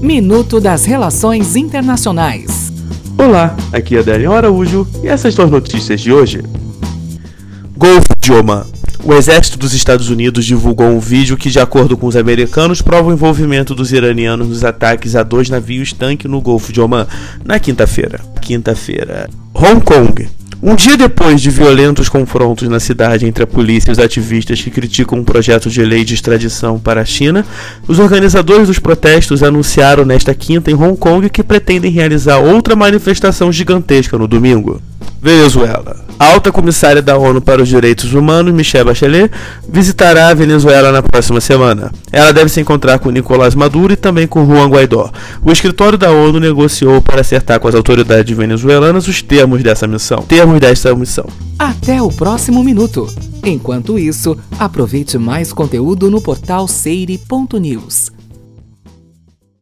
Minuto das Relações Internacionais. Olá, aqui é Adélio Araújo e essas são as notícias de hoje. Golfo de Oman. O exército dos Estados Unidos divulgou um vídeo que, de acordo com os americanos, prova o envolvimento dos iranianos nos ataques a dois navios tanque no Golfo de Oman na quinta-feira. Quinta-feira. Hong Kong. Um dia depois de violentos confrontos na cidade entre a polícia e os ativistas que criticam um projeto de lei de extradição para a China, os organizadores dos protestos anunciaram nesta quinta em Hong Kong que pretendem realizar outra manifestação gigantesca no domingo. Venezuela. A alta comissária da ONU para os Direitos Humanos, Michelle Bachelet, visitará a Venezuela na próxima semana. Ela deve se encontrar com Nicolás Maduro e também com Juan Guaidó. O escritório da ONU negociou para acertar com as autoridades venezuelanas os termos dessa missão. Termos dessa missão. Até o próximo minuto. Enquanto isso, aproveite mais conteúdo no portal seire.news.